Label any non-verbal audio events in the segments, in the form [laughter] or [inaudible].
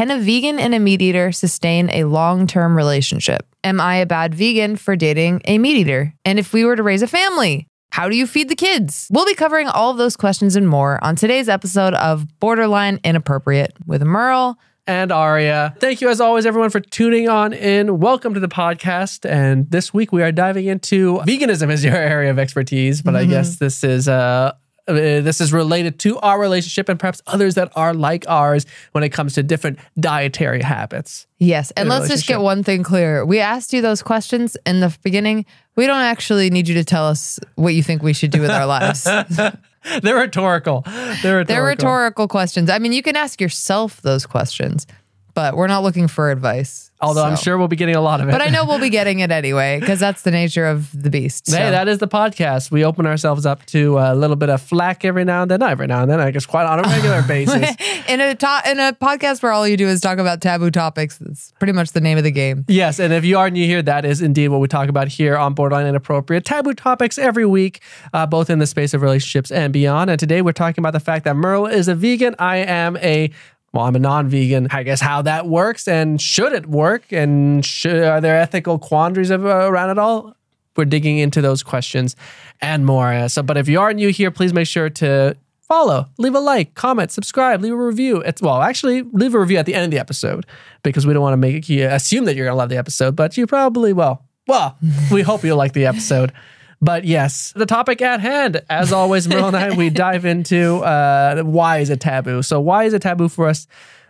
Can a vegan and a meat eater sustain a long term relationship? Am I a bad vegan for dating a meat eater? And if we were to raise a family, how do you feed the kids? We'll be covering all of those questions and more on today's episode of Borderline Inappropriate with Merle. and Aria. Thank you, as always, everyone, for tuning on in. Welcome to the podcast. And this week we are diving into veganism as your [laughs] area of expertise, but I guess this is uh, uh, this is related to our relationship and perhaps others that are like ours when it comes to different dietary habits. Yes. And let's just get one thing clear. We asked you those questions in the beginning. We don't actually need you to tell us what you think we should do with our lives. [laughs] They're rhetorical. They're rhetorical. They're rhetorical questions. I mean, you can ask yourself those questions, but we're not looking for advice. Although I'm sure we'll be getting a lot of it. But I know we'll be getting it anyway because that's the nature of the beast. Hey, that is the podcast. We open ourselves up to a little bit of flack every now and then. Not every now and then, I guess quite on a regular [laughs] basis. in a to- in a podcast where all you do is talk about taboo topics. That's pretty much the name of the game. Yes, and if you are new here, that is indeed what we talk about here on Borderline Inappropriate. Taboo topics every week, uh, both in the space of relationships and beyond. And today we're talking about the fact that Merle is a vegan. I am a well, I'm a non-vegan. I guess how that works and should it work and should, are there ethical quandaries of, uh, around it all? We're digging into those questions and more. Uh, So, but if you are new here, please make sure to follow, leave a like, comment, subscribe, leave a review. It's well, actually, leave a review at the end of the episode because we don't want to make you assume that you're gonna love the episode, but you probably will. Well, we hope you like the episode. But yes, the topic at hand, as always, Merle and I, we dive into uh, why is it taboo. So, why is it taboo for us?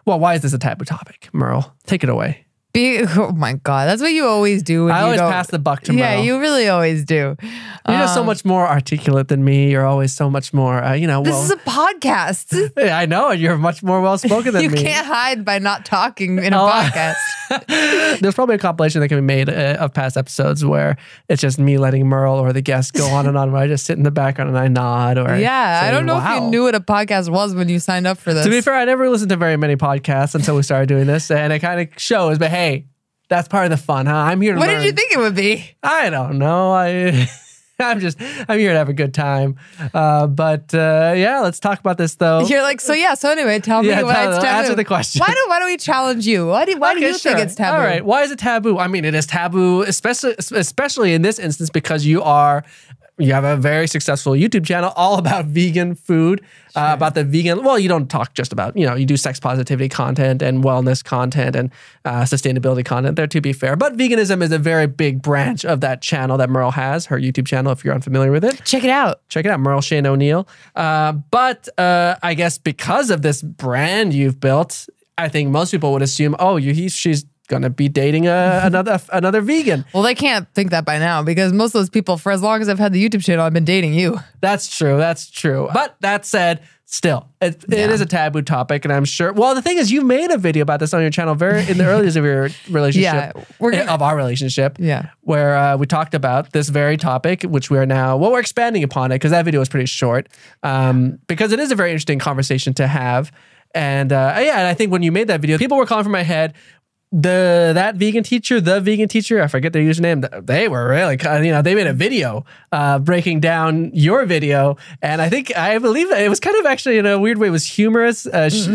Well, why is this a taboo topic, Merle? Take it away. Be- [laughs] oh my god, that's what you always do. When I always pass the buck to Merle. Yeah, you really always do. You're just so Um, much more articulate than me. You're always so much more, uh, you know. This well, is a podcast. [laughs] I know, and you're much more well spoken than [laughs] you me. You can't hide by not talking in a Oh, podcast. There's probably a compilation that can be made uh, of past episodes where it's just me letting Merle or the guest go on and on, where I just sit in the background and I nod. Or yeah, I don't know if you knew what a podcast was when you signed up for this. To be fair, I never listened to very many podcasts until we started doing this, and it kind of shows. But hey, that's part of the fun, huh? I'm here to what learn. did you think it would be? I don't know. I. [laughs] I'm just, I'm here to have a good time. Uh, but uh, yeah, let's talk about this though. You're like, so yeah. So anyway, tell me Yeah, why tell- it's taboo. answer the question. Why do Why do we challenge you? Why do Why do Okay, you think it's taboo? All right. Why is it taboo? I mean, it is taboo, especially especially in this instance because you are you have a very successful YouTube channel all about vegan food, uh, about the vegan. Well, you don't talk just about you know you do sex positivity content and wellness content and uh, sustainability content there. To be fair, but veganism is a very big branch of that channel that Merle has, her YouTube channel. If you're unfamiliar with it, Check it out. check it out, Merle Shane O'Neal. Uh, but uh, I guess because of this brand you've built, I think most people would assume, oh, you, he's, she's gonna be dating a, another another vegan. Well, they can't think that by now because most of those people, for as long as I've had the YouTube channel, I've been dating you. That's true. That's true. But that said, still, it, it Yeah. is a taboo topic, and I'm sure. Well, the thing is, you made a video about this on your channel very in the early earliest of your [laughs] relationship, Yeah, we're gonna- of our relationship. Yeah. where uh, we talked about this very topic, which we are now, well, we're expanding upon it because that video was pretty short, um, because it is a very interesting conversation to have. And uh, yeah, and I think when you made that video, people were calling from my head. The that vegan teacher, the vegan teacher, I forget their username. They were really, you know, they made a video uh, breaking down your video, and I think I believe that it was kind of actually in a weird way, it was humorous. Uh, sh-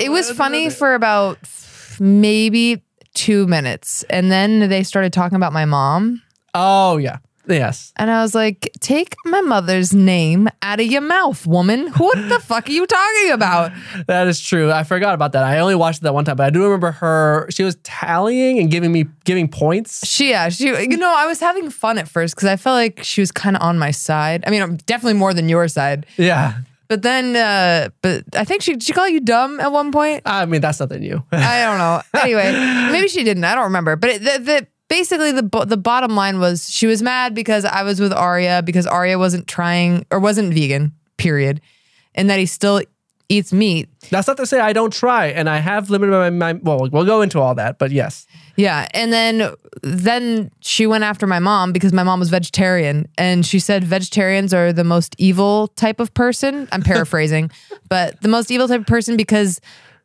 It was funny for about maybe two minutes. And then they started talking about my mom. Oh yeah, yes. And I was like, take my mother's name out of your mouth, woman. What the [laughs] fuck are you talking about? That is true. I forgot about that. I only watched it that one time, but I do remember her. She was tallying and giving me giving points. She, yeah, she, you know, I was having fun at first because I felt like she was kind of on my side. I mean, definitely more than your side. Yeah, But then, uh, but I think she, she called you dumb at one point. I mean that's nothing new. I don't know. [laughs] Anyway, maybe she didn't. I don't remember. But it, the, the basically the bo- the bottom line was she was mad because I was with Aria because Aria wasn't trying or wasn't vegan. Period, and that he still eats meat. That's not to say I don't try, and I have limited my, my well. We'll go into all that, but yes, Yeah, and then then she went after my mom because my mom was vegetarian, and she said vegetarians are the most evil type of person. I'm [laughs] paraphrasing, but the most evil type of person because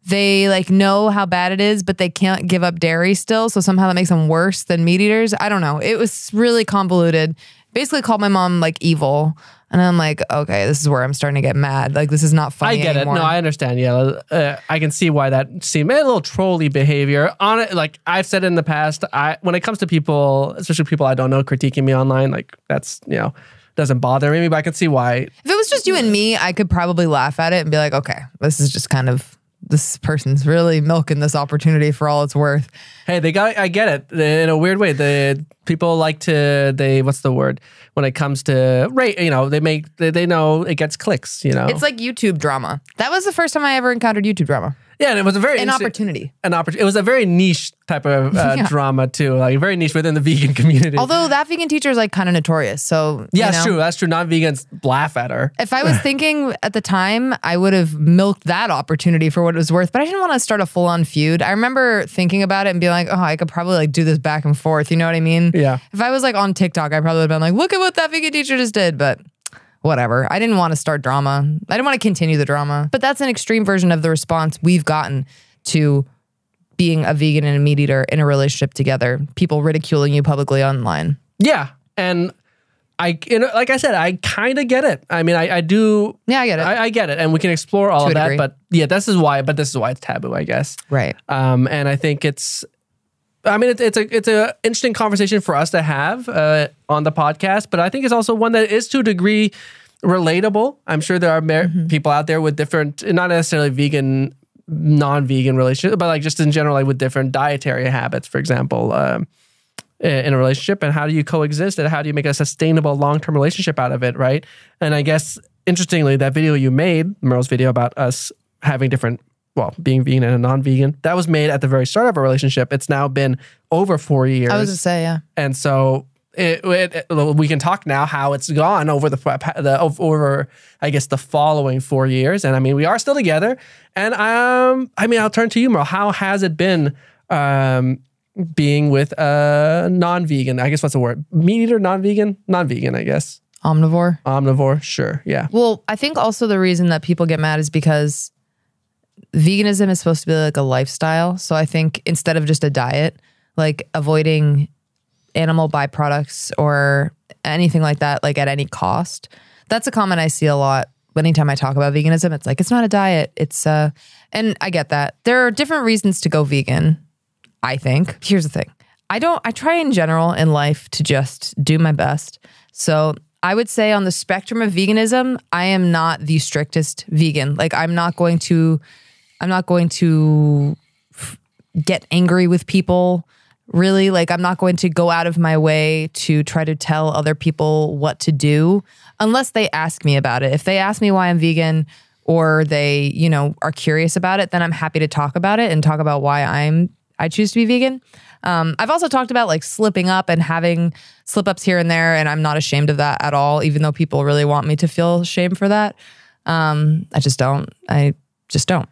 they like know how bad it is, but they can't give up dairy still. So somehow that makes them worse than meat eaters. I don't know. It was really convoluted. basically called my mom like evil. And I'm like, okay, this is where I'm starting to get mad. Like, this is not funny. I get anymore. it. No, I understand. Yeah, uh, I can see why that seemed a little trolly behavior. On it, like I've said in the past, I when it comes to people, especially people I don't know, critiquing me online, like that's you know doesn't bother me. But I can see why. If it was just you and me, I could probably laugh at it and be like, okay, this is just kind of this person's really milking this opportunity for all it's worth. Hey, they got. I get it in a weird way. The people like to. They what's the word when it comes to rate? You know, they make. They, they know it gets clicks. You know, It's like YouTube drama. That was the first time I ever encountered YouTube drama. Yeah, and it was a very An opportunity. An opportunity. It was a very niche type of uh, [laughs] Yeah. drama too, like very niche within the vegan community. Although that vegan teacher is like kind of notorious. So, yeah, you that's know, true. That's true. Non-vegans laugh at her. If I was [laughs] thinking at the time, I would have milked that opportunity for what it was worth, but I didn't want to start a full on feud. I remember thinking about it and being like, oh, I could probably like do this back and forth. You know what I mean? Yeah. If I was like on TikTok, I probably would have been like, look at what that vegan teacher just did. But whatever. I didn't want to start drama. I didn't want to continue the drama. But that's an extreme version of the response we've gotten to being a vegan and a meat eater in a relationship together. People ridiculing you publicly online. Yeah, and I, you know, like I said, I kind of get it. I mean, I, I do. Yeah, I get it. I, I get it, and we can explore all To of that. degree. But yeah, this is why. But this is why it's taboo, I guess. right. Um, and I think it's. I mean, it's it's a it's a interesting conversation for us to have uh, on the podcast, but I think it's also one that is to a degree relatable. I'm sure there are mer- Mm-hmm. people out there with different, not necessarily vegan, non-vegan relationships, but like just in general, like with different dietary habits, for example. Um, in a relationship and how do you coexist and how do you make a sustainable long-term relationship out of it right and i guess interestingly that video you made merle's video about us having different well being vegan and a non-vegan that was made at the very start of our relationship it's now been over four years I was to say, yeah. and so it, it, it- we can talk now how it's gone over the, the over I guess the following four years, and I mean we are still together. And um, I mean I'll turn to you, Merle. How has it been um, being with a non-vegan? I guess what's the word? Meat eater, non-vegan, non-vegan. I guess Omnivore. omnivore. Sure, yeah, Well, I think also the reason that people get mad is because veganism is supposed to be like a lifestyle. So I think instead of just a diet, like avoiding animal byproducts or anything like that, like at any cost, that's a comment I see a lot. Anytime I talk about veganism, it's like it's not a diet. It's uh, and I get that there are different reasons to go vegan. I think. Here's the thing. I don't I try in general in life to just do my best. So I would say on the spectrum of veganism, I am not the strictest vegan. Like I'm not going to I'm not going to f- get angry with people. Really, like I'm not going to go out of my way to try to tell other people what to do unless they ask me about it. If they ask me why I'm vegan or they, you know, are curious about it, then I'm happy to talk about it and talk about why I'm I choose to be vegan. Um, I've also talked about like slipping up and having slip ups here and there, and I'm not ashamed of that at all, even though people really want me to feel shame for that. Um, I just don't. I just don't.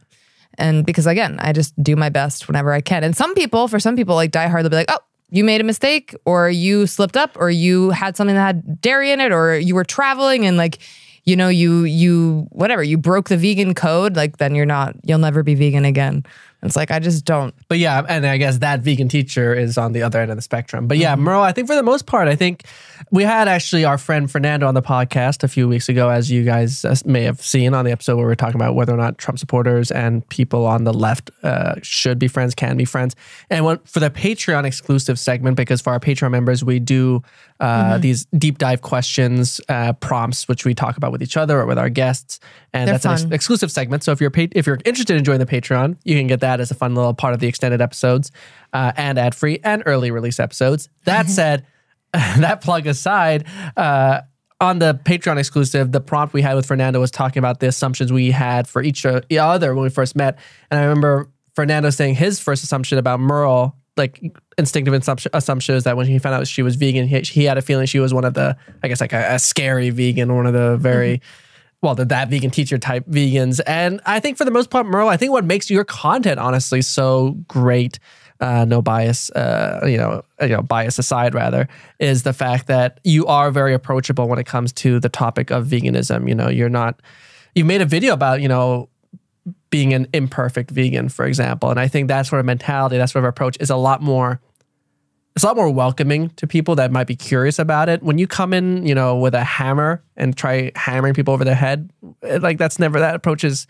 And because again, I just do my best whenever I can. And some people, for some people, like die hard, they'll be like, oh, you made a mistake, or you slipped up, or you had something that had dairy in it, or you were traveling and like, you know, you you whatever, you broke the vegan code, like then you're not, you'll never be vegan again. It's like I just don't. But yeah, and I guess that vegan teacher is on the other end of the spectrum. But yeah, Merle, I think for the most part, I think we had actually our friend Fernando on the podcast a few weeks ago, as you guys may have seen on the episode where we are talking about whether or not Trump supporters and people on the left uh, should be friends, can be friends. And what, for the Patreon exclusive segment, because for our Patreon members, we do uh, these deep dive questions, uh, prompts, which we talk about with each other or with our guests. And They're that's an ex- exclusive segment. So if you're pa- if you're interested in joining the Patreon, you can get that as a fun little part of the extended episodes uh, and ad free and early release episodes. That [laughs] said, [laughs] that plug aside. Uh, on the Patreon exclusive, the prompt we had with Fernando was talking about the assumptions we had for each uh, other when we first met. And I remember Fernando saying his first assumption about Merle, like instinctive assumption, assumption is that when he found out she was vegan, he, he had a feeling she was one of the, I guess, like a, a scary vegan, one of the very well, the that vegan teacher type vegans. And I think for the most part, Merle, I think what makes your content honestly so great, uh, no bias, uh, you know, you know, bias aside rather, is the fact that you are very approachable when it comes to the topic of veganism. You know, you're not. You made a video about you know being an imperfect vegan, for example, and I think that sort of mentality, that sort of approach, is a lot more it's a lot more welcoming to people that might be curious about it. When you come in, you know, with a hammer and try hammering people over their head, like that's never that approach is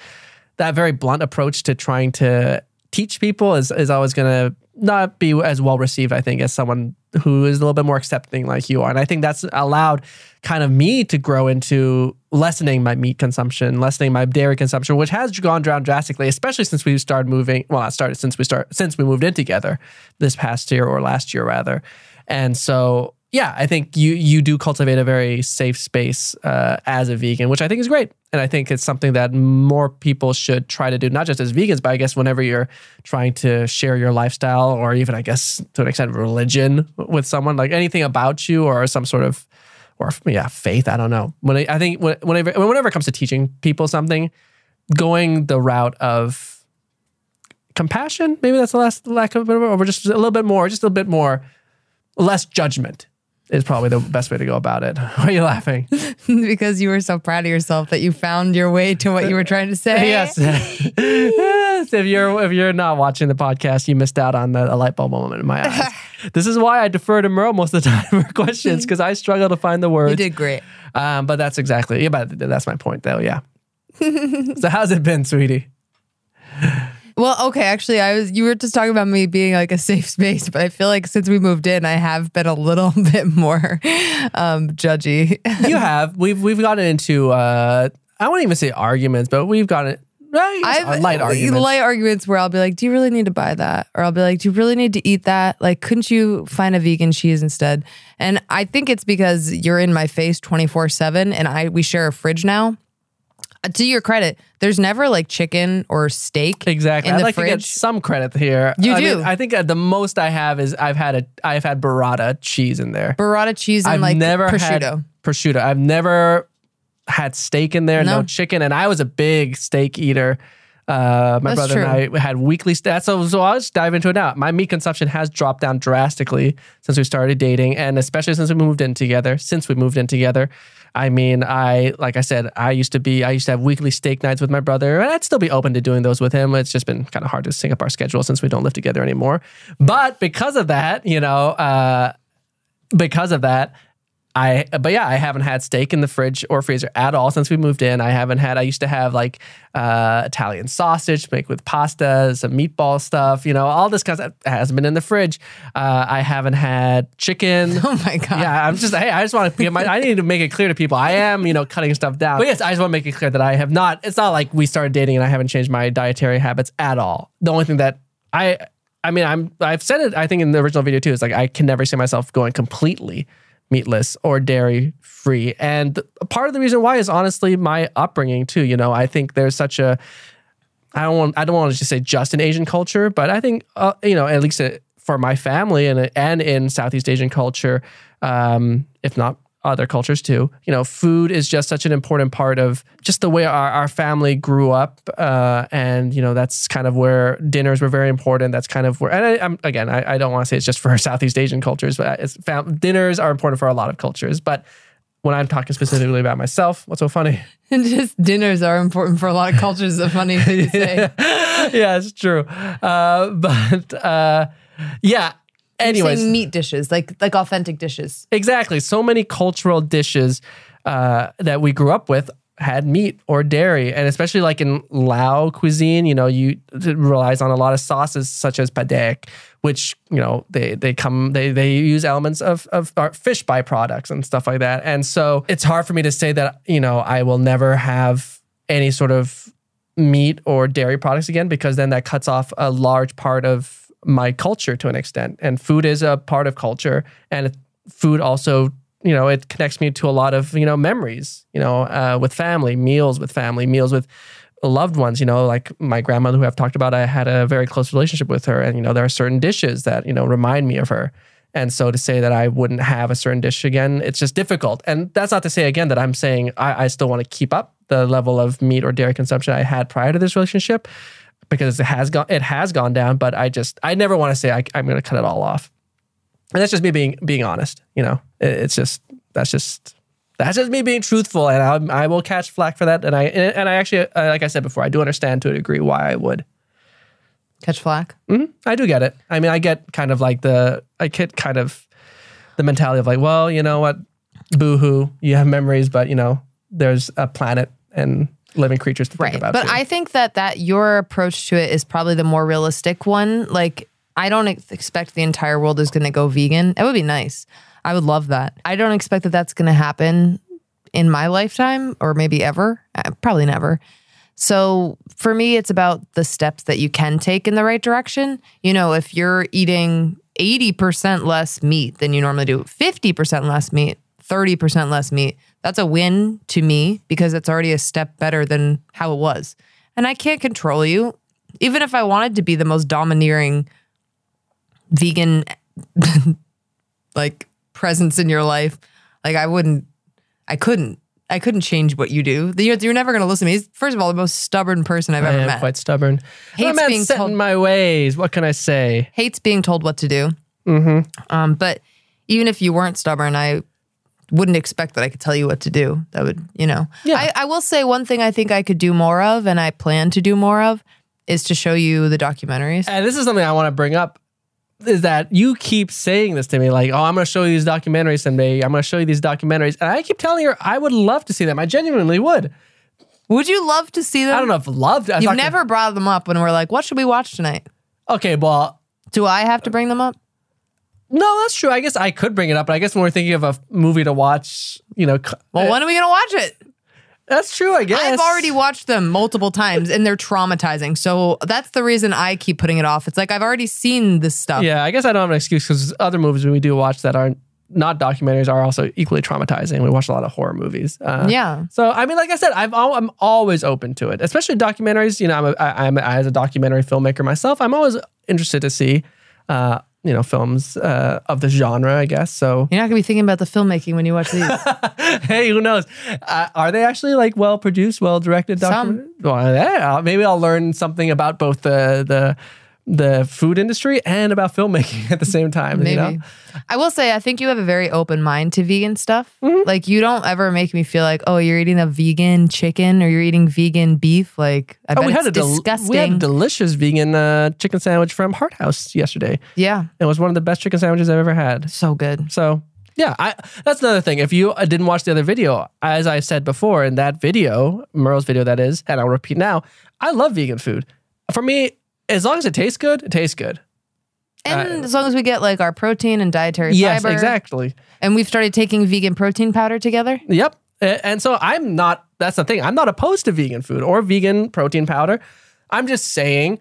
that very blunt approach to trying to teach people is is always going to not be as well received, I think, as someone who is a little bit more accepting like you are. And I think that's allowed kind of me to grow into lessening my meat consumption, lessening my dairy consumption, which has gone down drastically, especially since we started moving. Well, not started since we start since we moved in together this past year or last year rather. And so yeah, I think you you do cultivate a very safe space uh, as a vegan, which I think is great, and I think it's something that more people should try to do, not just as vegans, but I guess whenever you're trying to share your lifestyle, or even I guess to an extent religion with someone, like anything about you or some sort of or yeah faith. I don't know. When I, I think whenever whenever it comes to teaching people something, going the route of compassion, maybe that's the last lack of or just a little bit more, just a little bit more less judgment is probably the best way to go about it. [laughs] Why are you laughing? [laughs] because you were so proud of yourself that you found your way to what you were trying to say. yes. [laughs] yes. If you're if you're not watching the podcast, you missed out on the, a light bulb moment in my eyes. this is why I defer to Merle most of the time for questions because I struggle to find the words. You did great. Um, but that's exactly yeah. But that's my point, though. Yeah. so how's it been, sweetie? Well, okay, actually, I was you were just talking about me being like a safe space, but I feel like since we moved in, I have been a little [laughs] bit more um judgy. You have we've we've gotten into uh, I won't even say arguments, but we've gotten right, I've light arguments. light arguments where I'll be like, "Do you really need to buy that?" Or I'll be like, "Do you really need to eat that? Like, couldn't you find a vegan cheese instead?" And I think it's because you're in my face twenty four seven, and I we share a fridge now. To your credit, there's never like chicken or steak Exactly. in I'd the like to get fridge. some credit here. You I do. Mean, I think uh, the most I have is I've had a I've had burrata cheese in there. Burrata cheese and I've like never prosciutto. had prosciutto. I've never had steak in there, no, No. chicken, and I was a big steak eater. Uh, my That's brother and I had weekly stats. So, so I'll just dive into it now. My meat consumption has dropped down drastically since we started dating, and especially since we moved in together. Since we moved in together, I mean, I like I said, I used to be, I used to have weekly steak nights with my brother, and I'd still be open to doing those with him. It's just been kind of hard to sync up our schedule since we don't live together anymore. But because of that, you know, uh, because of that, I but yeah, I haven't had steak in the fridge or freezer at all since we moved in. I haven't had. I used to have like uh, Italian sausage, make with pasta, some meatball stuff. You know, all this kind of stuff hasn't been in the fridge. Uh, I haven't had chicken. [laughs] Oh my god! Yeah, I'm just hey, I just want to get my I need to make it clear to people. I am, you know, cutting stuff down. But yes, I just want to make it clear that I have not it's not like we started dating and I haven't changed my dietary habits at all. The only thing that I I mean, I'm I've said it I think in the original video too, is like I can never see myself going completely meatless or dairy free. And part of the reason why is honestly my upbringing too, you know. I think there's such a I don't want I don't want to just say just in Asian culture, but I think uh, you know at least uh, for my family and and in Southeast Asian culture, um, if not other cultures too, you know, food is just such an important part of just the way our, our family grew up, uh, and you know that's kind of where dinners were very important. That's kind of where, and I, I'm again, I, I don't want to say it's just for [laughs] Southeast Asian cultures, but it's fam- dinners are important for a lot of cultures, but. When I'm talking specifically about myself, what's so funny? And [laughs] [laughs] just dinners are important for a lot of cultures. It's a funny thing to say. yeah, it's true. Uh, but uh, yeah. Anyways, Saying meat dishes, like like authentic dishes. exactly. So many cultural dishes uh, that we grew up with had meat or dairy, and especially like in Lao cuisine, you know, you relies on a lot of sauces such as padek, which you know they they come they they use elements of of fish byproducts and stuff like that, and so it's hard for me to say that you know I will never have any sort of meat or dairy products again because then that cuts off a large part of my culture to an extent. And food is a part of culture. And food also you know it connects me to a lot of you know memories you know uh, with family meals with family meals with loved ones. You know like my grandmother who i've talked about i had a very close relationship with her. And you know there are certain dishes that you know remind me of her. And so to say that I wouldn't have a certain dish again, it's just difficult. And that's not to say again that I'm saying I, I still want to keep up the level of meat or dairy consumption I had prior to this relationship because it has gone it has gone down. But I just I never want to say I, I'm going to cut it all off. And that's just me being being honest. You know, It- it's just that's just that's just me being truthful, and I, I will catch flack for that. And I and I actually, uh, like I said before, I do understand to a degree why I would. Catch flack. Mhm. I do get it. I mean, I get kind of like the, I get kind of the mentality of like, well, you know what, boo hoo, you have memories, but you know, there's a planet and living creatures to think Right. about. But too. I think that that your approach to it is probably the more realistic one. Like I don't ex- expect the entire world is going to go vegan. It would be nice. I would love that. I don't expect that that's going to happen in my lifetime or maybe ever. Uh, Probably never. So for me, it's about the steps that you can take in the right direction. You know, if you're eating 80% less meat than you normally do, 50% less meat, 30% less meat, that's a win to me because it's already a step better than how it was. And I can't control you. Even if I wanted to be the most domineering vegan [laughs] like presence in your life, like I wouldn't I couldn't I couldn't change what you do. You're, you're never going to listen to me. He's, first of all, the most stubborn person I've I ever met. quite stubborn. Hates I'm being set told- in my ways. What can I say? Hates being told what to do. Mm-hmm. Um, but even if you weren't stubborn, I wouldn't expect that I could tell you what to do. That would, you know. Yeah. I, I will say one thing I think I could do more of, and I plan to do more of, is to show you the documentaries. And this is something I want to bring up is that you keep saying this to me like, oh, I'm going to show you these documentaries someday. I'm going to show you these documentaries. And I keep telling her I would love to see them. I genuinely would. Would you love to see them? I don't know if loved. I You've never brought them up when we're like, what should we watch tonight? Okay, well, Do I have to bring them up? No, that's true. I guess I could bring it up, but I guess when we're thinking of a movie to watch, you know, Well, uh, when are we going to watch it? that's true. I guess I've already watched them multiple times and they're traumatizing. So that's the reason I keep putting it off. It's like I've already seen this stuff. Yeah, I guess I don't have an excuse because other movies we do watch that aren't not documentaries are also equally traumatizing. We watch a lot of horror movies. Uh, Yeah. So I mean, like I said, I've al- I'm always open to it, especially documentaries. You know, I'm, a, I, I'm a, as a documentary filmmaker myself. I'm always interested to see, uh, you know, films uh, of the genre. I guess so. You're not to be thinking about the filmmaking when you watch these. [laughs] hey, who knows? Uh, are they actually like well produced, well directed? Some. Well, yeah, maybe I'll learn something about both the the the food industry and about filmmaking [laughs] at the same time. Maybe. You know? I will say, I think you have a very open mind to vegan stuff. Mm-hmm. Like, you don't ever make me feel like, oh, you're eating a vegan chicken or you're eating vegan beef. Like, I Oh, we had a del- disgusting. we had a delicious vegan uh, chicken sandwich from Heart House yesterday. yeah, It was one of the best chicken sandwiches I've ever had. so good. So yeah, I, that's another thing. If you uh, didn't watch the other video, as I said before in that video, Merle's video that is, and I'll repeat now, I love vegan food. For me, as long as it tastes good, it tastes good. And as long as we get like our protein and dietary Uh, Yes, fiber, exactly. and we've started taking vegan protein powder together. Yep. And so I'm not, that's the thing. I'm not opposed to vegan food or vegan protein powder. I'm just saying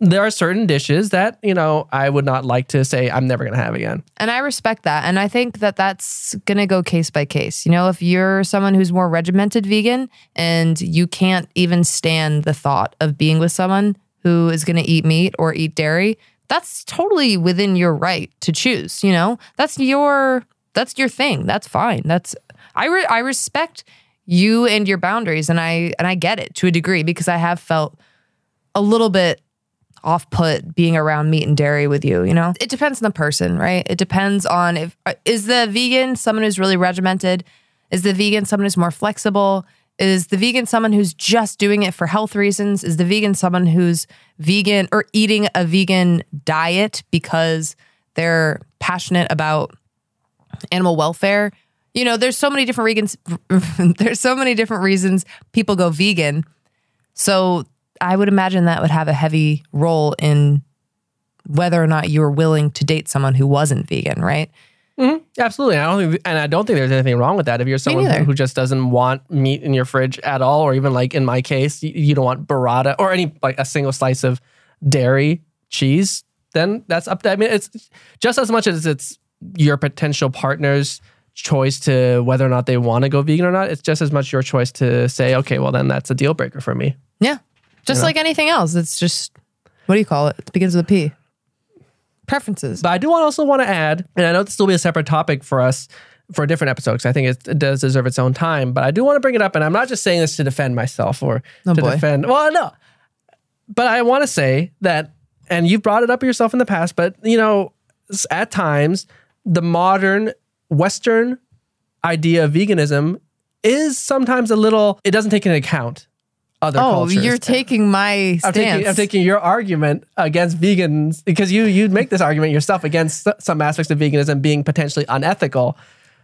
there are certain dishes that, you know, I would not like to say I'm never going to have again. And I respect that. And I think that that's going to go case by case. You know, if you're someone who's more regimented vegan and you can't even stand the thought of being with someone who is going to eat meat or eat dairy, that's totally within your right to choose, you know? That's your that's your thing. That's fine. That's I re- I respect you and your boundaries and I and I get it to a degree because I have felt a little bit off put being around meat and dairy with you, you know? It depends on the person, right? It depends on if uh, is the vegan someone who's really regimented? Is the vegan someone who's more flexible? Is the vegan someone who's just doing it for health reasons? Is the vegan someone who's vegan or eating a vegan diet because they're passionate about animal welfare? You know, there's so many different vegans [laughs] there's so many different reasons people go vegan. So I would imagine that would have a heavy role in whether or not you were willing to date someone who wasn't vegan, right? Mm-hmm. Absolutely. I don't think, and I don't think there's anything wrong with that. If you're someone who, who just doesn't want meat in your fridge at all, or even like in my case, you, you don't want burrata or any like a single slice of dairy cheese, then that's up to. I mean, it's just as much as it's your potential partner's choice to whether or not they want to go vegan or not. It's just as much your choice to say, okay, well then that's a deal breaker for me. Yeah. Just like anything else. It's just what do you call it? It begins with a P. Preferences. But I do want, also want to add, and I know this will be a separate topic for us for a different episode because I think it, it does deserve its own time. But I do want to bring it up, and I'm not just saying this to defend myself or Oh, to boy. defend. Well, no, but I want to say that, and you've brought it up yourself in the past, but you know, at times the modern Western idea of veganism is sometimes a little. It doesn't take into account other oh, cultures. you're taking my I'm stance. taking, I'm taking your argument against vegans because you you'd make this argument yourself against some aspects of veganism being potentially unethical,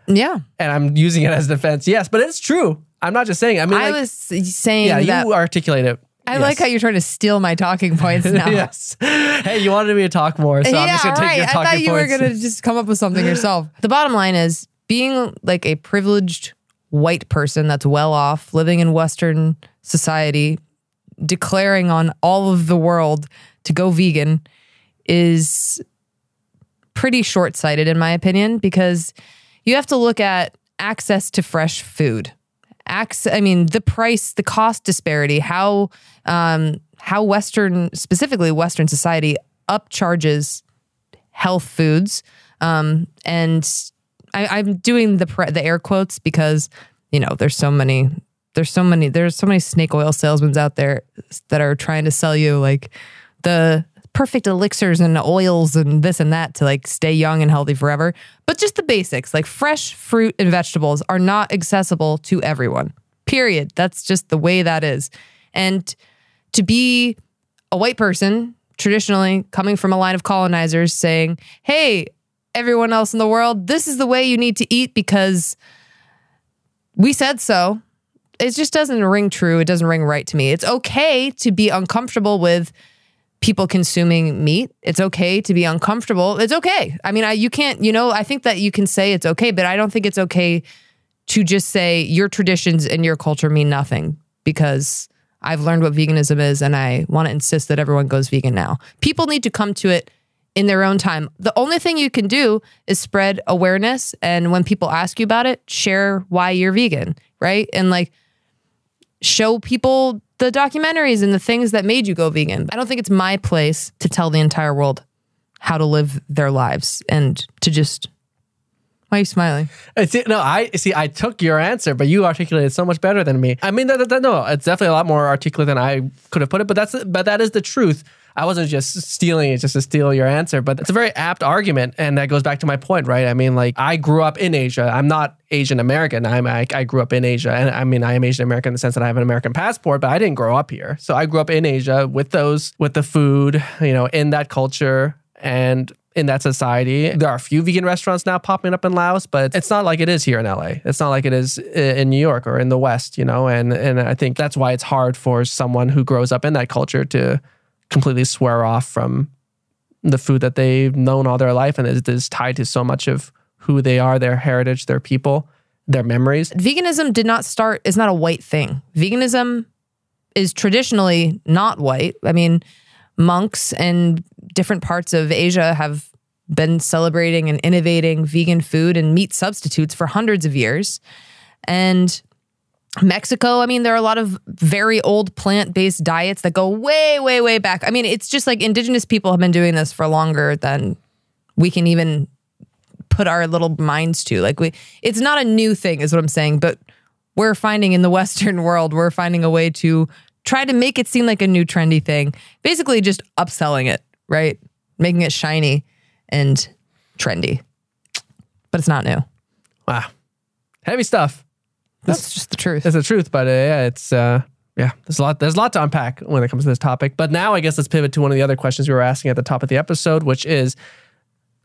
yeah. and I'm using it as defense. Yes, but it's true. I'm not just saying. I mean, I like, was saying yeah, that. you articulate it. I like how you're trying to steal my talking points [laughs] now. yes. Hey, you wanted me to talk more, so I'm just gonna take right. your I thought you points. were gonna just come up with something yourself. The bottom line is being like a privileged white person that's well off, living in Western society, declaring on all of the world to go vegan is pretty short sighted, in my opinion, because you have to look at access to fresh food. Access, I mean, the price, the cost disparity, how um, how Western, specifically Western society, upcharges health foods. Um, and I, I'm doing the pre- the air quotes because you know there's so many there's so many there's so many snake oil salesmen out there that are trying to sell you like the perfect elixirs and oils and this and that to like stay young and healthy forever. But just the basics, like fresh fruit and vegetables are not accessible to everyone. Period. That's just the way that is. And to be a white person, traditionally coming from a line of colonizers saying, hey, everyone else in the world, this is the way you need to eat because we said so. It just doesn't ring true. It doesn't ring right to me. It's okay to be uncomfortable with people consuming meat. It's okay to be uncomfortable. It's okay. I mean, I, you can't, you know, I think that you can say it's okay, but I don't think it's okay to just say your traditions and your culture mean nothing because I've learned what veganism is and I want to insist that everyone goes vegan now. People need to come to it in their own time. The only thing you can do is spread awareness and when people ask you about it, share why you're vegan, right? And like show people the documentaries and the things that made you go vegan. I don't think it's my place to tell the entire world how to live their lives and to just why are you smiling? See, no, I see. I took your answer, but you articulated so much better than me. I mean, that, that, that- no, it's definitely a lot more articulate than I could have put it. But that's but that is the truth. I wasn't just stealing it just to steal your answer, but it's a very apt argument, and that goes back to my point, right? I mean, like I grew up in Asia. I'm not Asian American. I'm I, I grew up in Asia, and I mean, I am Asian American in the sense that I have an American passport, but I didn't grow up here. So I grew up in Asia with those, with the food, you know, in that culture, and in that society. There are a few vegan restaurants now popping up in Laos, but it's not like it is here in LA. It's not like it is uh, in New York or in the West, you know. And and I think that's why it's hard for someone who grows up in that culture to completely swear off from the food that they've known all their life and is, is tied to so much of who they are, their heritage, their people, their memories. Veganism did not start, it's not a white thing. Veganism is traditionally not white. I mean, monks in different parts of Asia have been celebrating and innovating vegan food and meat substitutes for hundreds of years. And Mexico, I mean, there are a lot of very old plant based diets that go way, way, way back. I mean, it's just like indigenous people have been doing this for longer than we can even put our little minds to. Like, we, it's not a new thing, is what I'm saying, but we're finding in the [laughs] Western world, we're finding a way to try to make it seem like a new trendy thing. Basically, just upselling it, right? Making it shiny and trendy. But it's not new. Wow. Heavy stuff. That's just truth. It's the truth, but uh, yeah, it's uh, yeah. There's a lot. There's a lot to unpack when it comes to this topic. But now, I guess let's pivot to one of the other questions we were asking at the top of the episode, which is,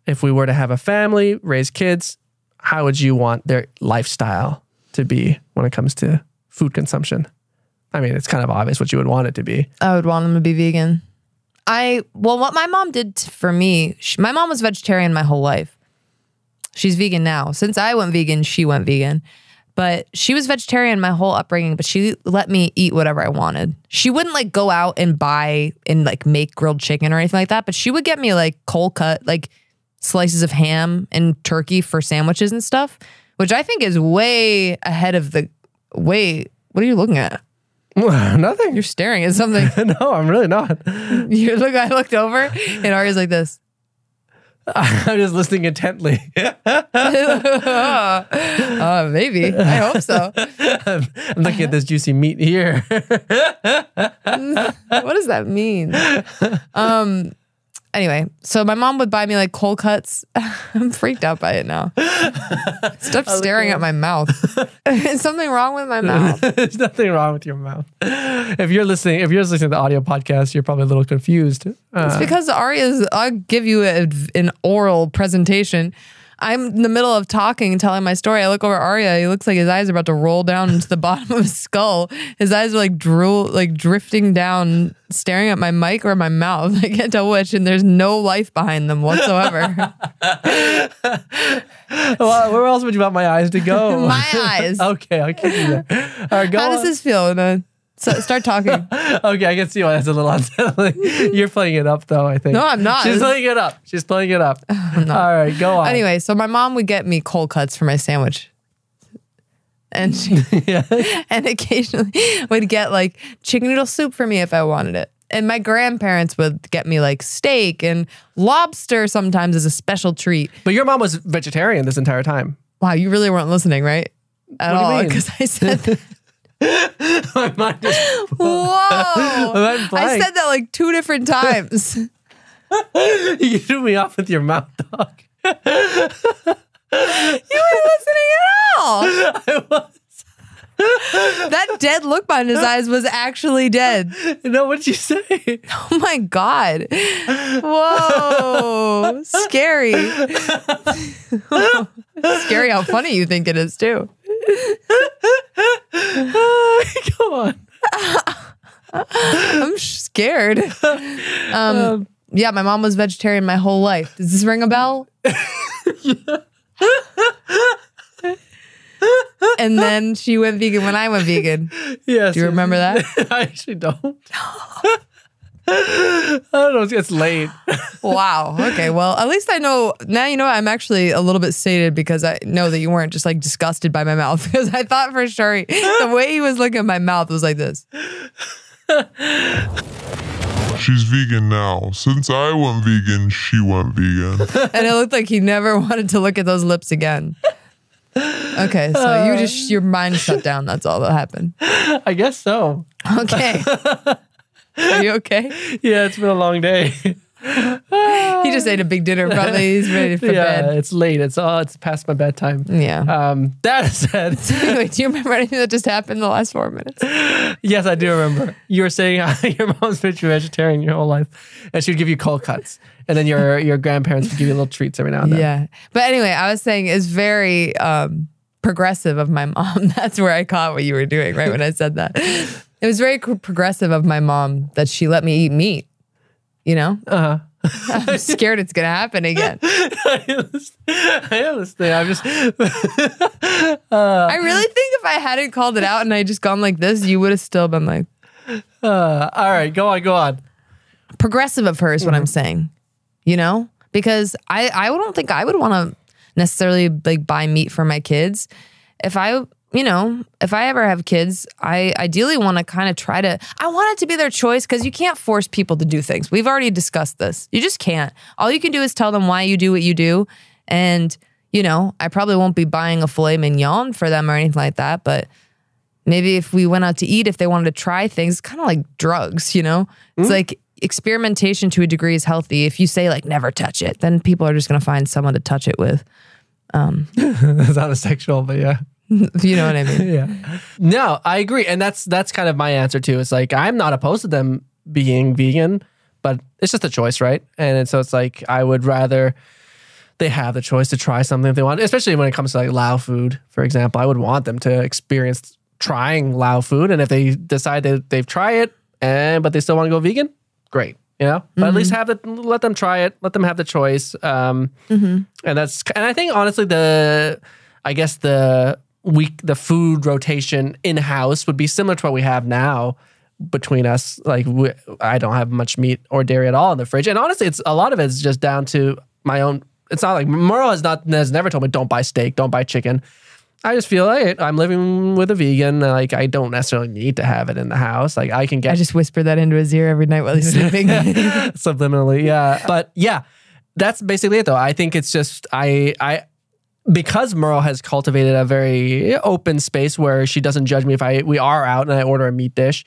if we were to have a family, raise kids, how would you want their lifestyle to be when it comes to food consumption? I mean, it's kind of obvious what you would want it to be. I would want them to be vegan. I well, what my mom did for me, she, my mom was vegetarian my whole life. She's vegan now. Since I went vegan, she went vegan. But she was vegetarian my whole upbringing, but she let me eat whatever I wanted. She wouldn't like go out and buy and like make grilled chicken or anything like that, but she would get me like cold cut, like slices of ham and turkey for sandwiches and stuff, which I think is way ahead of the way. What are you looking at? [laughs] Nothing. You're staring at something. [laughs] no, I'm really not. [laughs] You look. I looked over, and Ari's like this. [laughs] I'm just listening intently. [laughs] Uh, maybe. I hope so. [laughs] I'm looking at this juicy meat here. What does that mean? Um, anyway, so my mom would buy me like cold cuts. [laughs] I'm freaked out by it now. [laughs] Stop staring at my mouth. [laughs] Is something wrong with my mouth? There's nothing wrong with your mouth. If you're listening, if you're listening to the audio podcast, you're probably a little confused. It's Uh, because Aria's, I'll give you a, an oral presentation. I'm in the middle of talking and telling my story. I look over Aria. He looks like his eyes are about to roll down into the [laughs] bottom of his skull. His eyes are like drool, like drifting down, staring at my mic or my mouth. [laughs] I can't tell which, and there's no life behind them whatsoever. [laughs] well, where else would you want my eyes to go? my eyes. okay, I'll keep you there. All right, go How does this feel? And, uh, so start talking. [laughs] Okay, I can see why that's a little [laughs] unsettling. You're playing it up, though. I think. No, I'm not. She's playing it up. She's playing it up. [laughs] All right, go on. Anyway, so my mom would get me cold cuts for my sandwich. And she, yeah. and occasionally would get like chicken noodle soup for me if I wanted it. And my grandparents would get me like steak and lobster sometimes as a special treat. But your mom was vegetarian this entire time. Wow, you really weren't listening, right? At What do you all. Because I said, [laughs] My mind is. [laughs] whoa. I said that like two different times. [laughs] you threw me off with your mouth, dog. you weren't listening at all. I was. That dead look behind his eyes was actually dead. No, what'd you say? Oh my God. Whoa. Scary. Scary how funny you think it is, too. [laughs] Go on. I'm scared. Um, yeah, my mom was vegetarian my whole life. Does this ring a bell? and then she went vegan when I went vegan. Yes. Do you remember that? [laughs] I actually don't. [laughs] I don't know. It's late. [laughs] Wow. Okay. Well, at least I know now. You know, I'm actually a little bit sated because I know that you weren't just like disgusted by my mouth. [laughs] Because I thought for sure he- the way he was looking at my mouth was like this. She's vegan now. Since I went vegan, she went vegan. [laughs] and it looked like he never wanted to look at those lips again. Okay, so you uh. just your mind shut down. That's all that happened. I guess so. Okay, [laughs] are you okay? Yeah, it's been a long day. He just ate a big dinner. Probably he's ready for yeah, bed. it's late. It's all. It's past my bedtime. Yeah. Um, that said, [laughs] anyway, do you remember anything that just happened in the last four minutes? yes, I do remember. You were saying how [laughs] your mom's been vegetarian your whole life, and she would give you cold cuts, and then your your grandparents would give you little treats every now and then. Yeah. But anyway, I was saying it's very um, progressive of my mom. That's where I caught what you were doing right when I said that. It was very progressive of my mom that she let me eat meat. You know, Uh-huh. [laughs] I'm scared it's gonna happen again. [laughs] I understand. I'm just. [laughs] I really think if I hadn't called it out and I just gone like this, you would have still been like Uh, all right, go on, go on. progressive of her is what I'm saying. You know? Because I I don't think I would want to necessarily like buy meat for my kids. If I you know, if I ever have kids, I ideally want to kind of try to I want it to be their choice because you can't force people to do things. We've already discussed this. You just can't. All you can do is tell them why you do what you do. And, you know, I probably won't be buying a filet mignon for them or anything like that, but maybe if we went out to eat, if they wanted to try things, kind of like drugs, you know? It's like experimentation to a degree is healthy. If you say like never touch it, then people are just going to find someone to touch it with. Um, [laughs] it's not a sexual, but yeah. [laughs] you know what I mean? yeah. No, I agree, and that's that's kind of my answer too. It's like I'm not opposed to them being vegan, but it's just a choice, right? And so it's like I would rather they have the choice to try something if they want, especially when it comes to like Lao food, for example. I would want them to experience trying Lao food, and if they decide that they've tried it and but they still want to go vegan, great. You know, but at least have the let them try it, let them have the choice. Um, and that's and I think honestly the I guess the week the food rotation in house would be similar to what we have now between us. Like we, I don't have much meat or dairy at all in the fridge, and honestly, it's a lot of it is just down to my own. It's not like Merle has not has never told me don't buy steak, don't buy chicken. I just feel like I'm living with a vegan. Like I don't necessarily need to have it in the house. Like I can get I just whisper that into his ear every night while he's sleeping. [laughs] subliminally yeah but yeah that's basically it though i think it's just i i because merle has cultivated a very open space where she doesn't judge me if i we are out and i order a meat dish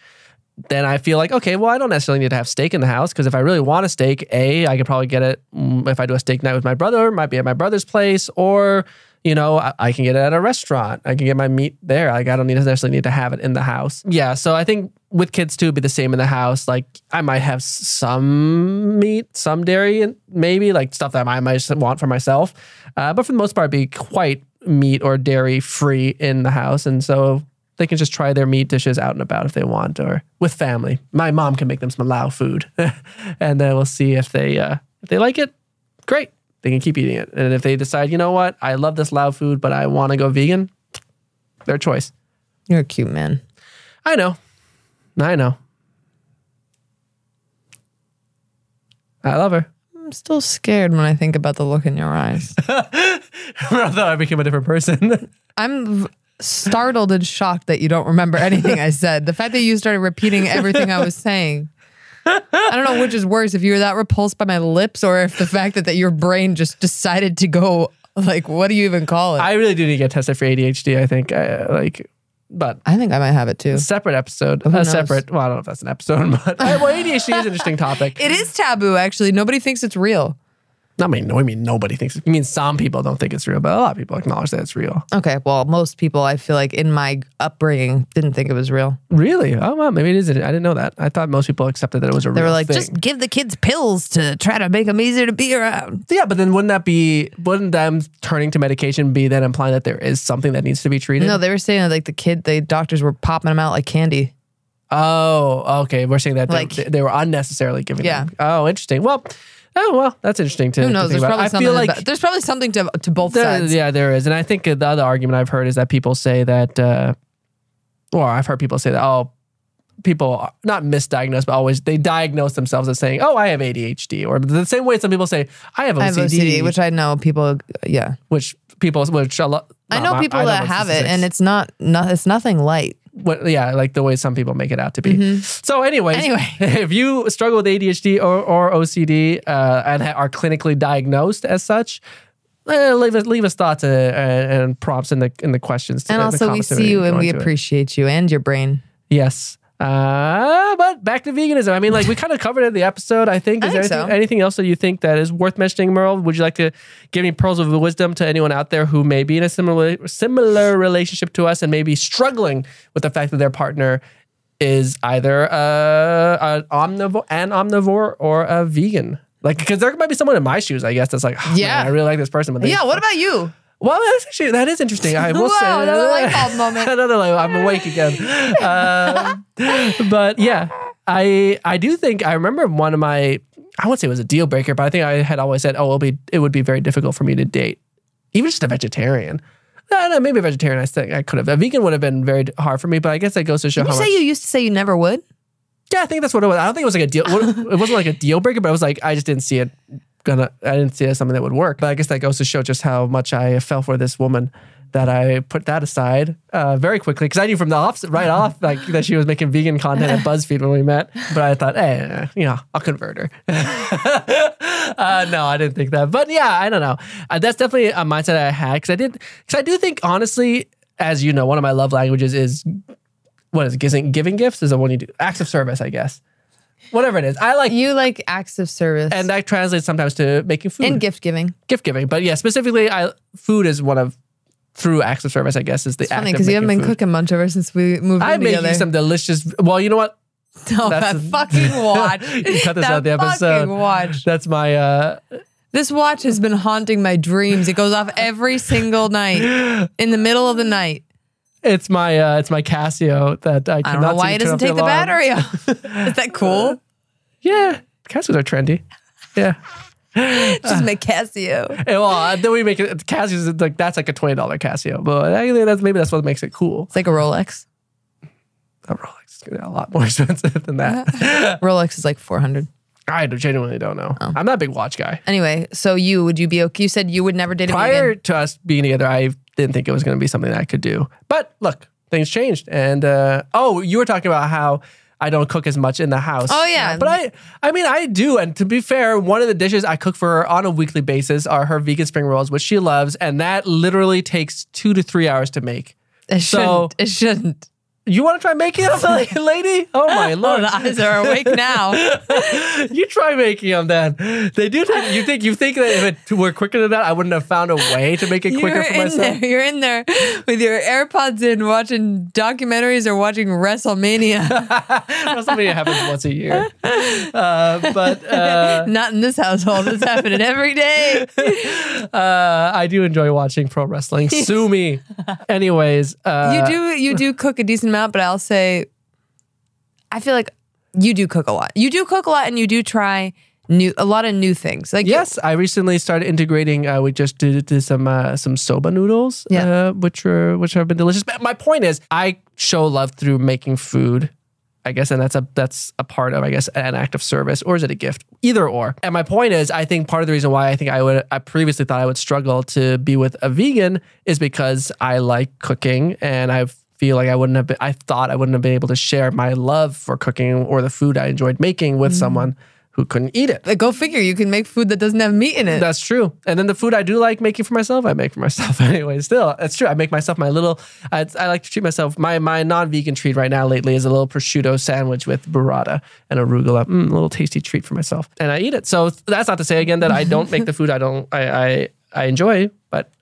then I feel like, okay, well, I don't necessarily need to have steak in the house because if I really want a steak, A, I could probably get it mm, if I do a steak night with my brother, might be at my brother's place, or, you know, I, I can get it at a restaurant. I can get my meat there. Like, I don't need necessarily need to have it in the house. Yeah. So I think with kids too, it'd be the same in the house. Like, I might have some meat, some dairy, and maybe like stuff that I might want for myself. Uh, but for the most part, be quite meat or dairy free in the house. And so they can just try their meat dishes out and about if they want or with family. My mom can make them some Lao food, [laughs] and then we'll see if they uh, if they like it. Great, they can keep eating it. And if they decide, you know what, I love this Lao food, but I want to go vegan, their choice. You're a cute man. I know, I know. I love her. I'm still scared when I think about the look in your eyes. [laughs] I thought I became a different person. [laughs] I'm startled and shocked that you don't remember anything I said. The fact that you started repeating everything I was saying. I don't know which is worse, if you were that repulsed by my lips or if the fact that, that your brain just decided to go like, what do you even call it? I, really do need to get tested for ADHD. I think, I, like, but I think I might have it too. separate episode, Who a knows? separate. Well, I don't know if that's an episode, [laughs] but uh, well, ADHD is an interesting topic. It is taboo, actually. Nobody thinks it's real. I mean, no, I mean nobody thinks. I mean, some people don't think it's real, but a lot of people acknowledge that it's real. Okay, well, most people I feel like in my upbringing didn't think it was real. Really? Oh well, maybe it isn't. I didn't know that. I thought most people accepted that it was a real. They real were like, thing. just give the kids pills to try to make them easier to be around. yeah, but then wouldn't that be? Wouldn't them turning to medication be then implying that there is something that needs to be treated? No, they were saying that like the kid, the doctors were popping them out like candy. Oh, okay. We're saying that Like- they, they were unnecessarily giving. Yeah. them- Oh, interesting. Well, oh well, that's interesting to. Who to knows? think There's about. probably I something. feel like about- there's probably something to to both There- sides. yeah, there is, and I think the other argument I've heard is that people say that, uh, or I've heard people say that, oh, people are not misdiagnosed, but always they diagnose themselves as saying, oh, I have ADHD, or the same way some people say, I have OCD, I have OCD, which I know people. Yeah, which people, which a lot, I know people that have it, and it's not. No, it's nothing light. What, yeah, like the way some people make it out to be. So, anyways, Mm-hmm. Anyway. [laughs] if you struggle with ADHD or, or OCD uh, and ha- are clinically diagnosed as such, eh, leave us leave us thoughts uh, and, and prompts in the in the questions. to- And the also, we see you and we into it. appreciate you and your brain. Yes. Uh, but back to veganism. I mean, like we kind of [laughs] covered it in the episode. I think. I Is there anything, so. anything else that you think that is worth mentioning, Merle? Would you like to give any pearls of wisdom to anyone out there who may be in a similar similar relationship to us and maybe struggling with the fact that their partner is either uh, an omnivore, an omnivore, or a vegan? Like, because there might be someone in my shoes, I guess, that's like, oh, Yeah. man, I really like this person, but Yeah. What about you? Well, that's actually that is interesting. I will [laughs] Wow, say another light bulb [laughs] moment. another light. I'm awake again. Um, but yeah, I I do think I remember one of my I won't say it was a deal breaker, but I think I had always said, oh, it'll be it would be very difficult for me to date, even just a vegetarian. No, no, maybe a vegetarian. I think I could have. A vegan would have been very hard for me, but I guess that goes to show Did how you much. say you used to say you never would? yeah, I think that's what it was. I don't think it was like a deal. It wasn't like a deal breaker, but it was like I just didn't see it gonna. I didn't see it as something that would work. But I guess that goes to show just how much I fell for this woman. That I put that aside uh, very quickly because I knew from the off right off like that she was making vegan content at BuzzFeed when we met. But I thought, eh, you know, I'll convert her. [laughs] uh, no, I didn't think that. But yeah, I don't know. Uh, that's definitely a mindset I had because I did because I do think honestly, as you know, one of my love languages is what is it? Giving gifts is the one you do. Acts of service, I guess. Whatever it is. I like, You like acts of service and that translates sometimes to making food and gift giving. gift giving. But yeah, specifically, I food is one of through acts of service. I guess is the It's act funny because you haven't been food. cooking much ever since we moved I in made together. you some delicious. Well, you know what? [laughs] no, that's- that fucking [laughs] watch. You cut this that out the episode. fucking watch. That's my. uh This watch has been haunting my dreams. It goes off every single night [laughs] in the middle of the night. It's my. uh It's my Casio that I. I don't know why it doesn't take the battery off. [laughs] Is that cool? Yeah, Casios are trendy. Yeah. [laughs] Just make Casio. Yeah, well, uh, then we make it. Casios like that's like a twenty dollar Casio, but actually that's maybe that's what makes it cool. It's like a Rolex. A Rolex is gonna be a lot more [laughs] expensive than that. Rolex is like 400. I genuinely don't know. Oh. I'm not a big watch guy. Anyway, so you, would you be okay? You said you would never date Prior vegan. to us being together, I didn't think it was going to be something that I could do. But look, things changed. And uh, oh, you were talking about how I don't cook as much in the house. Oh, yeah. but I, I mean, I do. And to be fair, one of the dishes I cook for her on a weekly basis are her vegan spring rolls, which she loves, and that literally takes two to three hours to make. It So- shouldn't. It shouldn't. You want to try making them, [laughs] [laughs] lady? Oh my Oh, lord! the eyes are awake now. [laughs] you try making them then. They do. Take, you think you think that if it were quicker than that, I wouldn't have found a way to make it quicker You're for myself. there. You're in there with your AirPods in, watching documentaries or watching WrestleMania. WrestleMania happens once a year, uh, but uh, Not in this household. It's happening every day. uh, I do enjoy watching pro wrestling. Sue me. Anyways, uh, you do you do cook a decent but I'll say, I feel like you do cook a lot. You do cook a lot, and you do try new a lot of new things. Like Yes, I recently started integrating. Uh, we just did, did some uh, some soba noodles, Yeah. uh, which are which have been delicious. But my point is, I show love through making food. I guess, and that's a that's a part of I guess an act of service, or is it a gift? Either or. And my point is, I think part of the reason why I think I would I previously thought I would struggle to be with a vegan is because I like cooking and I feel like I wouldn't have been. I thought I wouldn't have been able to share my love for cooking or the food I enjoyed making with someone who couldn't eat it. Like, go figure. You can make food that doesn't have meat in it. That's true. And then the food I do like making for myself, I make for myself [laughs] anyway. Still, it's true. I make myself my little. I, I like to treat myself. My my non vegan treat right now lately is a little prosciutto sandwich with burrata and arugula. Mm, a little tasty treat for myself, and I eat it. So that's not to say again that I don't make the food I don't I I, I enjoy, but.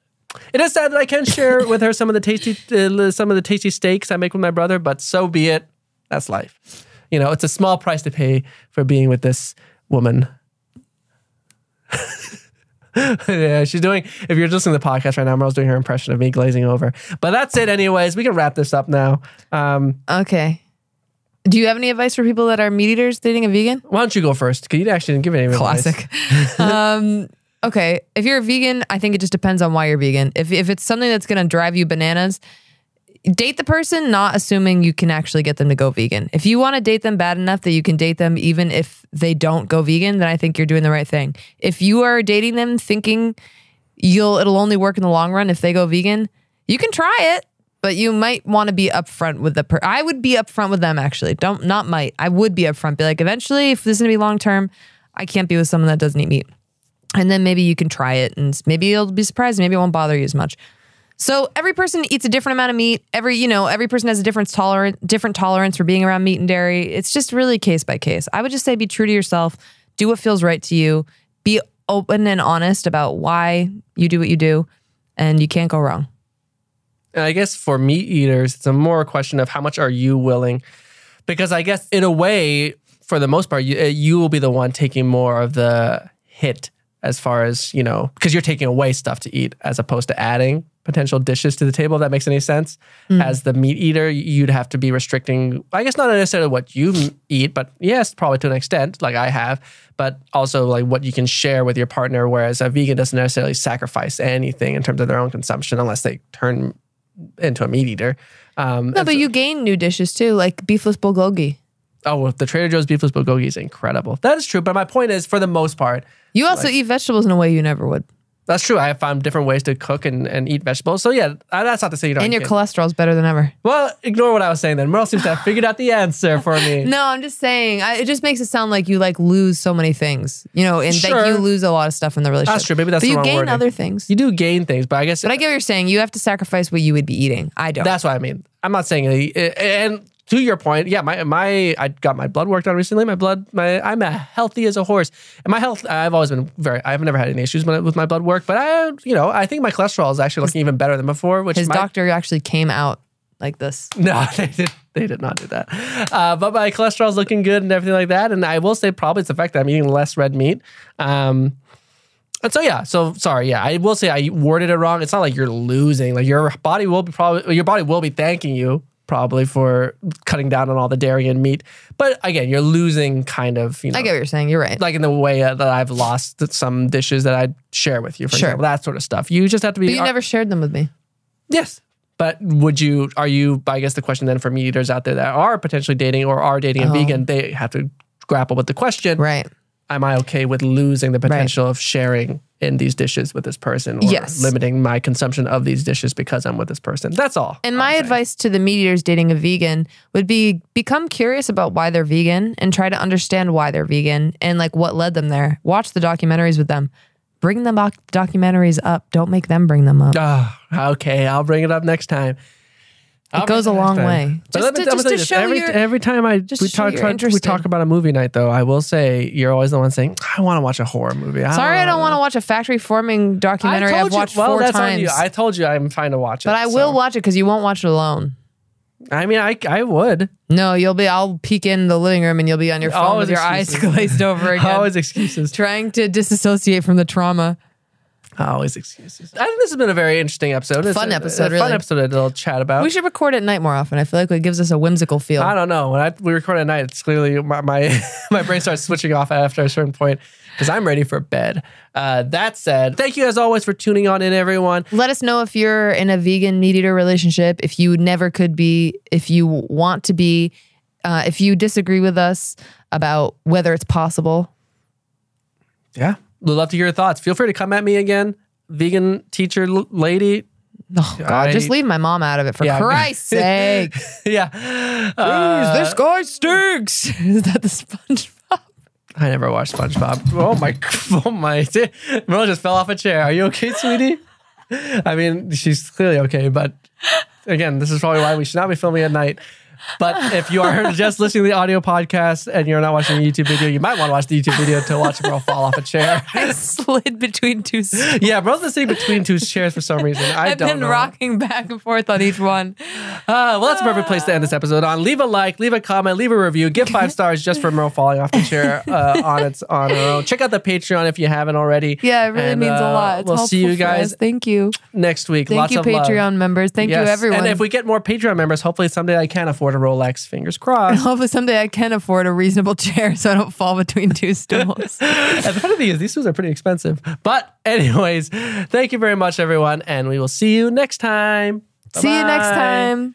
It is sad that I can't share with her some of the tasty, uh, some of the tasty steaks I make with my brother, but so be it. That's life. You know, it's a small price to pay for being with this woman [laughs] yeah, she's doing. If you're listening to the podcast right now, Merle's doing her impression of me glazing over. But that's it, anyways. We can wrap this up now. Um, Okay. Do you have any advice for people that are meat eaters dating a vegan? why don't you go first? Because you actually didn't give any advice. Classic. [laughs] um, okay. If you're a vegan, I think it just depends on why you're vegan. If, if it's something that's going to drive you bananas, date the person, not assuming you can actually get them to go vegan. If you want to date them bad enough that you can date them even if they don't go vegan, then I think you're doing the right thing. If you are dating them thinking you'll it'll only work in the long run if they go vegan, you can try it, but you might want to be upfront with the per I would be upfront with them actually. Don't not might. I would be upfront. Be like, eventually, if this is gonna be long term, I can't be with someone that doesn't eat meat. And then maybe you can try it and maybe you'll be surprised. Maybe it won't bother you as much. So every person eats a different amount of meat. Every, you know, every person has a different tolerance, different tolerance for being around meat and dairy. It's just really case by case. I would just say be true to yourself. Do what feels right to you. Be open and honest about why you do what you do, and you can't go wrong. I guess for meat eaters, it's a more question of how much are you willing? Because I guess in a way, for the most part, you, uh, you will be the one taking more of the hit as far as, you know, because you're taking away stuff to eat as opposed to adding potential dishes to the table, if that makes any sense. As the meat eater, you'd have to be restricting, I guess not necessarily what you eat, but yes, probably to an extent, like I have, but also like what you can share with your partner. Whereas a vegan doesn't necessarily sacrifice anything in terms of their own consumption unless they turn into a meat eater. Um, No, but you gain new dishes too, like beefless bulgogi. Oh, the Trader Joe's beefless bulgogi is incredible. That is true. But my point is, for the most part, You also eat vegetables in a way you never would, that's true. I have found different ways to cook and, and eat vegetables. So yeah, uh, that's not to say you don't. and your get- cholesterol's better than ever. well, ignore what I was saying then. Merle seems to have figured out the answer for me. [laughs] No, I'm just saying. I, it just makes it sound like you like lose so many things, you know, and Sure. like you lose a lot of stuff in the relationship. That's true. Maybe that's but you gain wording. other things. You do gain things, but I guess But I get what you're saying. You have to sacrifice what you would be eating. I don't. That's what I mean. I'm not saying and to your point, yeah, my my I got my blood work done recently. My blood, my I'm a healthy as a horse, and my health. I've always been very. I've never had any issues with, with my blood work, but I, you know, I think my cholesterol is actually looking even better than before. Which His might- doctor actually came out like this. [laughs] No, they did. They did not do that. Uh, but my cholesterol is looking good and everything like that. And I will say probably it's the fact that I'm eating less red meat. Um, and so yeah, so sorry, yeah, I will say I worded it wrong. It's not like you're losing. Like your body will be probably your body will be thanking you probably for cutting down on all the dairy and meat. But again, you're losing kind of, you know, I get what you're saying. You're right. like in the way uh, that I've lost some dishes that I'd share with you, for Sure. example, that sort of stuff. You just have to be. but you never shared them with me. Yes. But would you, are you, I guess the question then for meat eaters out there that are potentially dating or are dating a Oh. vegan, they have to grapple with the question Right. Am I okay with losing the potential of sharing in these dishes with this person or Yes. limiting my consumption of these dishes because I'm with this person? That's all. And I'm my saying. advice to the meat eaters dating a vegan would be become curious about why they're vegan and try to understand why they're vegan and like what led them there. Watch the documentaries with them. Bring them doc- documentaries up. Don't make them bring them up. Ah, okay, I'll bring it up next time. I'll it goes a long way. But Just let me- to, let me just tell to you this, show every, your, every time I just we to show talk, you're talk we interested. talk about a movie night though, I will say you're always the one saying I want to watch a horror movie. Sorry, I don't want to watch a factory forming documentary I I've told you, watched well, four that's on times. you. I told you I'm fine to watch it, but I so. will watch it because you won't watch it alone. I mean, I I would No, you'll be. I'll peek in the living room and you'll be on your phone Always with your eyes glazed over [laughs] again, always excuses. trying to disassociate from the trauma. Always excuses. I think this has been a very interesting episode. It's Fun a- episode, a fun really. episode to chat about. We should record at night more often. I feel like it gives us a whimsical feel. I don't know. When I, we record at night, it's clearly my my, [laughs] my brain starts switching off after a certain point because I'm ready for bed. Uh, that said, thank you as always for tuning on in, everyone. Let us know if you're in a vegan meat eater relationship, if you never could be, if you want to be, uh, if you disagree with us about whether it's possible. Yeah, we'd love to hear your thoughts. Feel free to come at me again, vegan teacher l- lady. [laughs] Oh God, I- just leave my mom out of it for Yeah. Christ's [laughs] sake. yeah, Uh, this guy stinks. [laughs] Is that the SpongeBob? I never watched SpongeBob. Oh my, oh my! Merle just fell off a chair. Are you okay, sweetie? I mean, she's clearly okay, but again, this is probably why we should not be filming at night. But if you are [laughs] just listening to the audio podcast and you're not watching the YouTube video, you might want to watch the YouTube video to watch Merle fall off a chair. [laughs] I slid between two. [laughs] stools. yeah, been sitting between two chairs for some reason. I I've don't been know. rocking back and forth on each one. Uh, well, that's a perfect place to end this episode on. Leave a like, leave a comment, leave a review, give five stars just for Merle falling off the chair uh, on its on her own. Check out the Patreon if you haven't already. Yeah, it really And, means uh, a lot. It's we'll see you guys. Thank you. next week. Thank Lots you, of love. Patreon members. Thank Yes. you, everyone. And if we get more Patreon members, hopefully someday I can afford a Rolex. Fingers crossed. Hopefully someday I can afford a reasonable chair so I don't fall between two [laughs] stools. and the funny thing is, these stools are pretty expensive. But, anyways, thank you very much, everyone, and we will see you next time. See you next time.